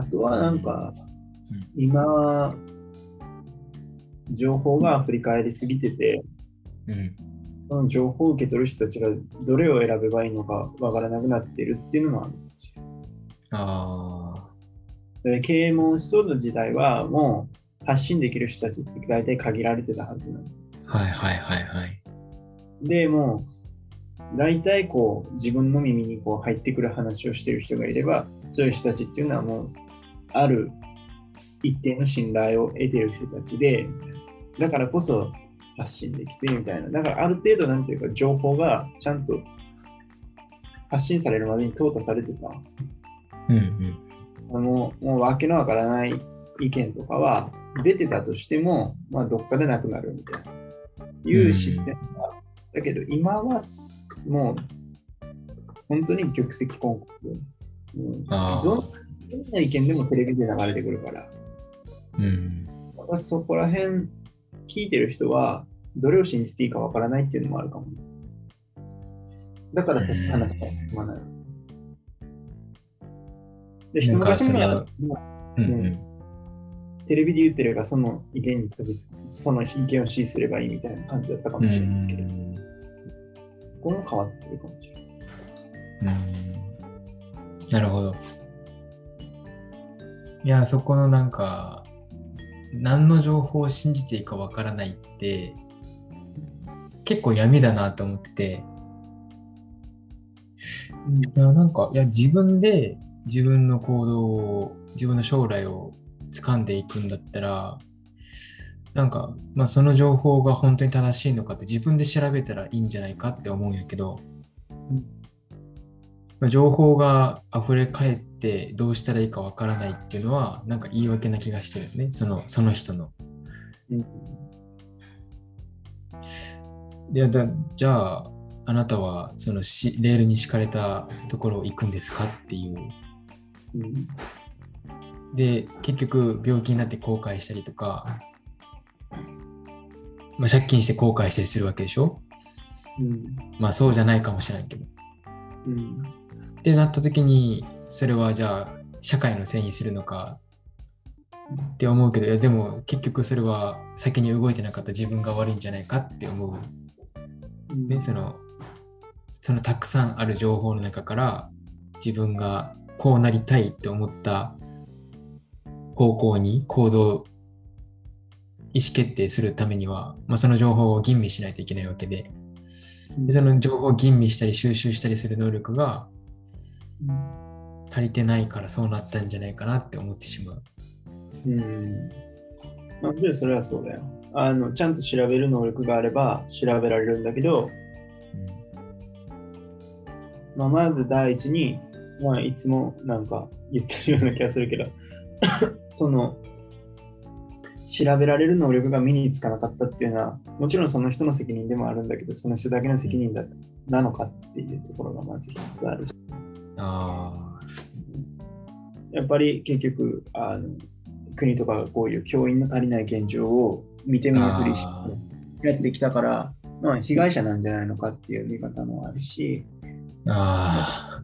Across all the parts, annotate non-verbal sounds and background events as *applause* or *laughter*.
あとはなんか、今、情報が振り返りすぎてて、うん。その情報を受け取る人たちがどれを選べばいいのかわからなくなっているっていうのもあるかもしれない。あで啓蒙思想の時代はもう発信できる人たちって大体限られてたはずなの。あ。はいはいはいはい。でもう大体こう自分の耳にこう入ってくる話をしている人がいればそういう人たちっていうのはもうある一定の信頼を得ている人たちでだからこそ発信できてみたいな。だからある程度なんていうか情報がちゃんと発信されるまでに淘汰されてた。うんうん。あのもうわけのわからない意見とかは出てたとしても、まあ、どっかでなくなるみたいな。いうシステムがある。だけど今はすもう本当に玉石混交で、うん、どんどんな意見でもテレビで流れてくるから、うん。そこら辺聞いてる人はどれを信じていいかわからないっていうのもあるかも。だからさうん話が進まない。で、一なんか昔前はそうんうん。テレビで言ってればその意見に飛びつく、その意見を支持すればいいみたいな感じだったかもしれないけど、うんそこも変わってるかもしれない。うんなるほど。いや、そこのなんか、何の情報を信じていいかわからないって、結構闇だなと思ってて、いや、なんか、いや、自分で自分の行動を、自分の将来を掴んでいくんだったら、なんか、まあ、その情報が本当に正しいのかって自分で調べたらいいんじゃないかって思うんやけど、情報が溢れ返ってどうしたらいいかわからないっていうのは、なんか言い訳な気がしてるよね、そのその人の。うんいやだじゃあ、あなたはそのしレールに敷かれたところを行くんですかっていう。うんで、結局病気になって後悔したりとか、まあ、借金して後悔したりするわけでしょ？うんまあそうじゃないかもしれないけど。うんってなった時に、それはじゃあ社会のせいにするのかって思うけど、いやでも結局それは先に動いてなかった自分が悪いんじゃないかって思う。うん。ね、そのそのたくさんある情報の中から自分がこうなりたいって思った方向に行動意思決定するためには、まあ、その情報を吟味しないといけないわけで。でその情報を吟味したり収集したりする能力が足りてないからそうなったんじゃないかなって思ってしまう。うん。まあ、もちろんそれはそうだよ。あの、ちゃんと調べる能力があれば調べられるんだけど、まあ、まず第一に、まあ、いつもなんか言ってるような気がするけど、*laughs* その、調べられる能力が身につかなかったっていうのは、もちろんその人の責任でもあるんだけど、その人だけの責任だなのかっていうところがまず一つあるし。あやっぱり結局あの国とかがこういう教員の足りない現状を見て見ぬふりしあてやってきたから、まあ、被害者なんじゃないのかっていう見方もあるし、あ、あ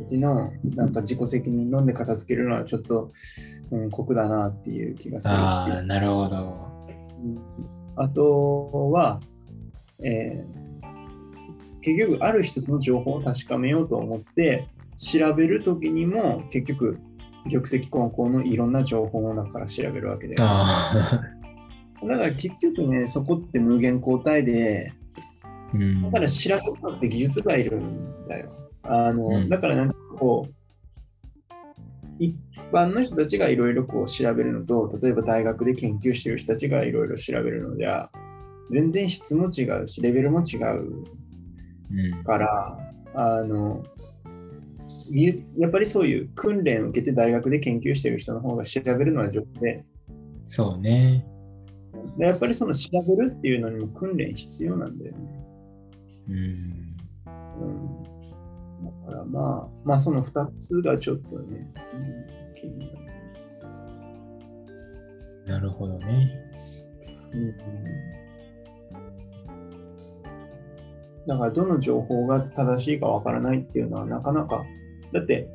うちのなんか自己責任論で片付けるのはちょっと、うん、酷だなっていう気がするあ、っていう。ああ、なるほど。うん。あとは、えー結局ある一つの情報を確かめようと思って調べるときにも結局玉石混交のいろんな情報の中から調べるわけで。*laughs* だかああ、ら結局ねそこって無限交代でうん。だから調べるのって技術がいるんだよ。あの、うん。だからなんかこう一般の人たちがいろいろこう調べるのと例えば大学で研究してる人たちがいろいろ調べるのでは全然質も違うしレベルも違ううん。からあの技術やっぱりそういう訓練を受けて大学で研究してる人の方が調べるのは上手でそうね。でやっぱりその調べるっていうのにも訓練必要なんだよね。うん。うん、だからまあ、まあその2つがちょっとね、うん、気になる。なるほどね。うんだからどの情報が正しいかわからないっていうのはなかなか、だって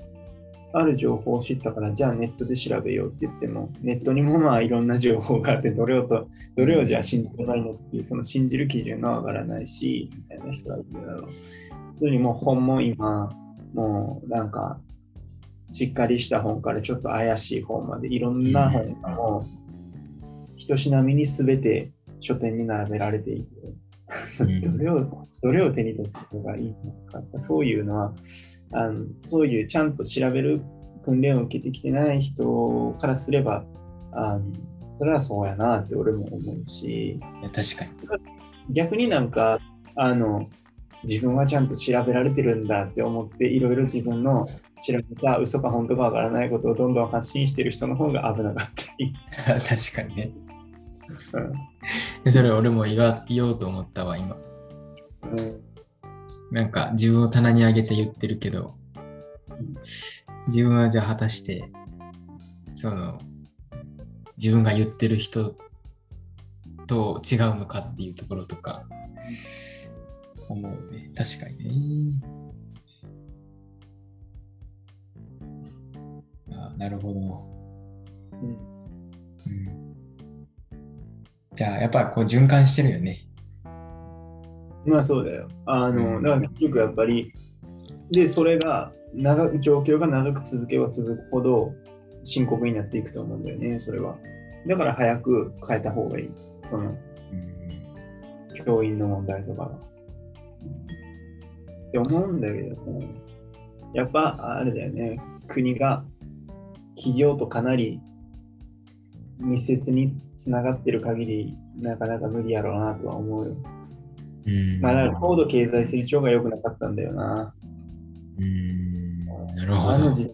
ある情報を知ったから、じゃあネットで調べようって言っても、ネットにもまあいろんな情報があって、どれをと、どれをじゃあ信じればいいのっていう、その信じる基準がわからないし、みたいな人がいるだろう。それにもう本も今、もうなんか、しっかりした本からちょっと怪しい本まで、いろんな本がもう、一品目に全て書店に並べられていて、うん *laughs* どれを、どれを手に取った方がいいのか、そういうのは、あのそういうちゃんと調べる訓練を受けてきてない人からすれば、あのそれはそうやなって俺も思うし、確かに。逆になんか、あの、自分はちゃんと調べられてるんだって思って、いろいろ自分の調べた嘘か本当かわからないことをどんどん発信してる人の方が危なかったり。*laughs* 確かにね。うんでそれ俺も言わ言おうと思ったわ、今。うんなんか自分を棚に上げて言ってるけど、自分はじゃあ果たして、その、自分が言ってる人と違うのかっていうところとか、思うね。確かにね。あなるほど。うんうん。じゃあ、やっぱこう循環してるよね。まあそうだよ。あうの、んだから結局やっぱり、で、それが長く、状況が長く続けば続くほど深刻になっていくと思うんだよね、それは。だから早く変えた方がいい。その、教員の問題とかは。って思うんだけども、やっぱあれだよね、国が企業とかなり密接につながってる限り、なかなか無理やろうなとは思うよ。うん。まあ、だから高度経済成長が良くなかったんだよな。うん。なるほど。あの時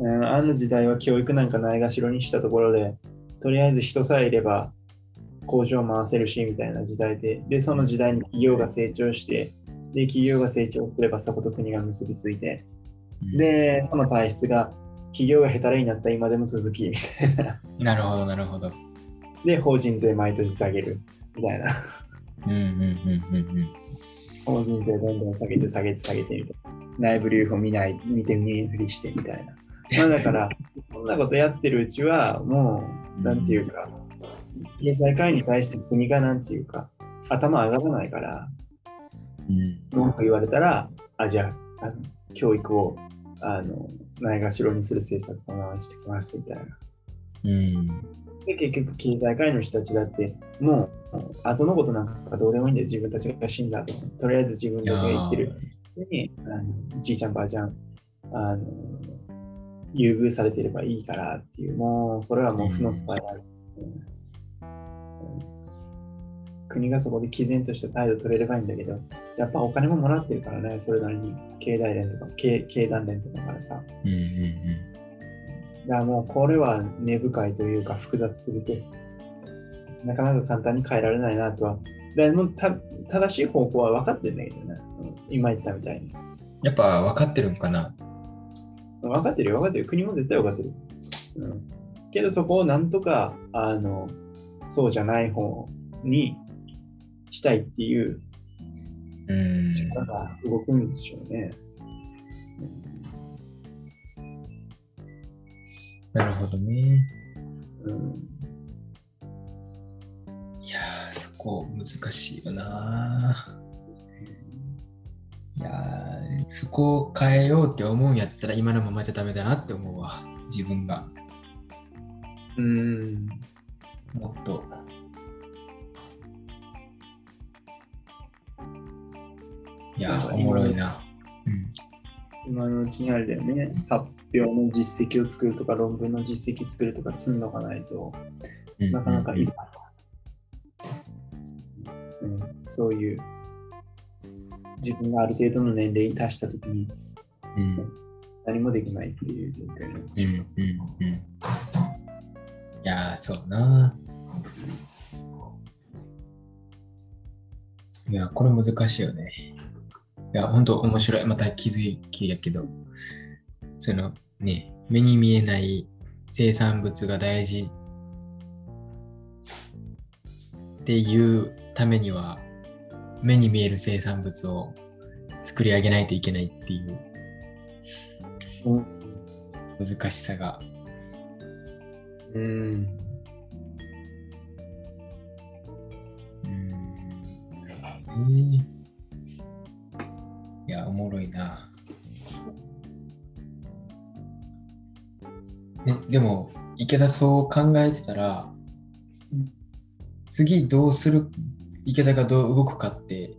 うんあの時代は教育なんかないがしろにしたところで、とりあえず人さえいれば工場回せるしみたいな時代で、で、その時代に企業が成長して、で、企業が成長すればそこと国が結びついて、で、その体質が企業がヘタレになった今でも続き、みたいな。なるほど、なるほど。で、法人税毎年下げる、みたいな。うんうんうんうん法人税どんどん下げて下げて下げてみたいな。内部留保見ない、見て見えふりしてみたいな。まあだから、こんなことやってるうちは、もう、なんていうか、経済界に対して国がなんていうか、頭上がらないから、うん文句言われたら、あ、じゃあ、あの教育を、あの、ないがしろにする政策を回してきます、みたいな。うん。で、結局、経済界の人たちだって、もう、後のことなんかどうでもいいんだよ、自分たちが死んだと。とりあえず自分たちが生きてる。にあのじいちゃんばあちゃんあの優遇されてればいいからっていうもうそれはもう負のスパイラル、うん国がそこで毅然とした態度を取れればいいんだけどやっぱお金ももらってるからね。それなりに。経団連とか経経団連とかからさ。うんうん。だからもうこれは根深いというか複雑すぎてなかなか簡単に変えられないなとはでも正しい方向は分かってるんだけどね、うん今言ったみたいにやっぱ分かってるんかな？分かってるよ、分かってる。国も絶対分かってる。うん。けどそこをなんとか、あの、そうじゃない方にしたいっていううん。力が動くんでしょうね。なるほどね。うん。いやー、そこ難しいよな。いやー、そこを変えようって思うんやったら今のままじゃダメだなって思うわ。自分がうん。もっと。いやー、おもろいな。うん。今のうちにあれだよね。発表の実績を作るとか、論文の実績作るとか積んどかないとなかなかいざ、うん、そういう自分がある程度の年齢に達したときにうん。何もできないっていう状況になっうちゃう。んうんうん。いやー、そうな。いや、これ難しいよね。いや、本当面白い。また気づきやけど、そのね、目に見えない生産物が大事っていうためには、目に見える生産物を作り上げないといけないっていう。うん難しさが。うん。うん。いや、おもろいな。ね、でも、池田そう考えてたら、うん次どうする、池田がどう動くかって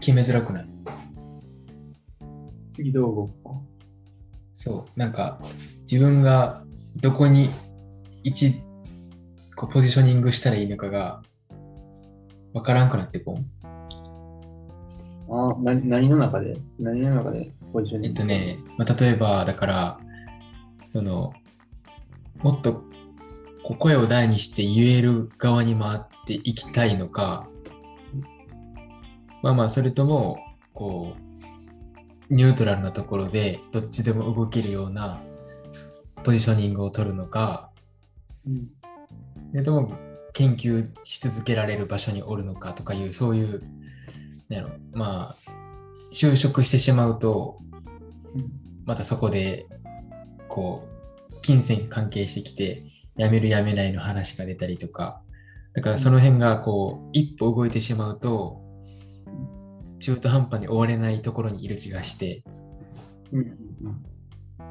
決めづらくない？次どう動くか？そう、なんか自分がどこに位置、こうポジショニングしたらいいのかがわからんくなってこう。あな何の中で？何の中でポジショニング？えっとね、まあ、例えばだから、その、もっと声を大にして言える側に回っていきたいのか、まあまあ、それとも、こう、ニュートラルなところでどっちでも動けるようなポジショニングを取るのか、うん。でとも研究し続けられる場所におるのかとかいうそういうなまあ就職してしまうとうん。またそこでこう金銭関係してきて辞める辞めないの話が出たりとかだからその辺がこう一歩動いてしまうと中途半端に終われないところにいる気がしてうんうん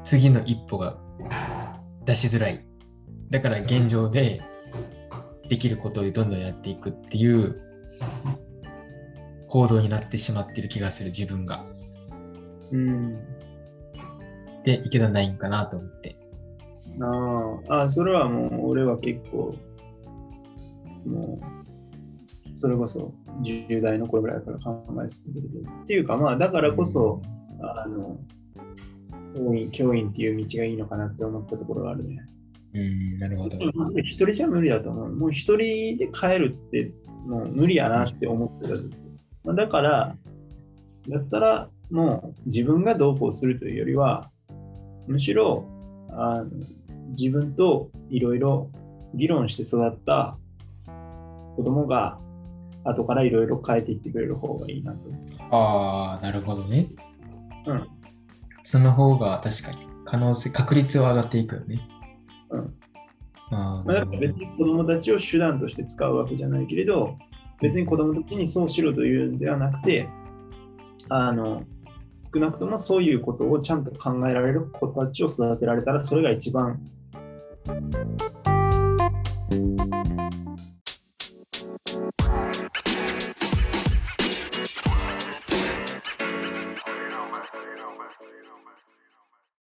次の一歩が出しづらい。だから現状でできることをどんどんやっていくっていう行動になってしまってる気がする自分が。うん。で池田ないんかなと思って。あああ、それはもう俺は結構、もう、それこそ10代の頃ぐらいから考えてたけれど、っていうかまあ、だからこそ、あの、教員教員っていう道がいいのかなって思ったところがあるね。うんなるほど一人じゃ無理だと思う。もう一人で帰るってもう無理やなって思ってた。まあ、だから、だったらもう自分がどうこうするというよりは、むしろあの自分といろいろ議論して育った子供が後からいろいろ変えていってくれる方がいいなと。ああなるほどね。うん。その方が確かに可能性確率は上がっていくよね。うん。あーまあ、だから別に子供たちを手段として使うわけじゃないけれど、別に子供たちにそうしろというんではなくて、あの、少なくともそういうことをちゃんと考えられる子たちを育てられたら、それが一番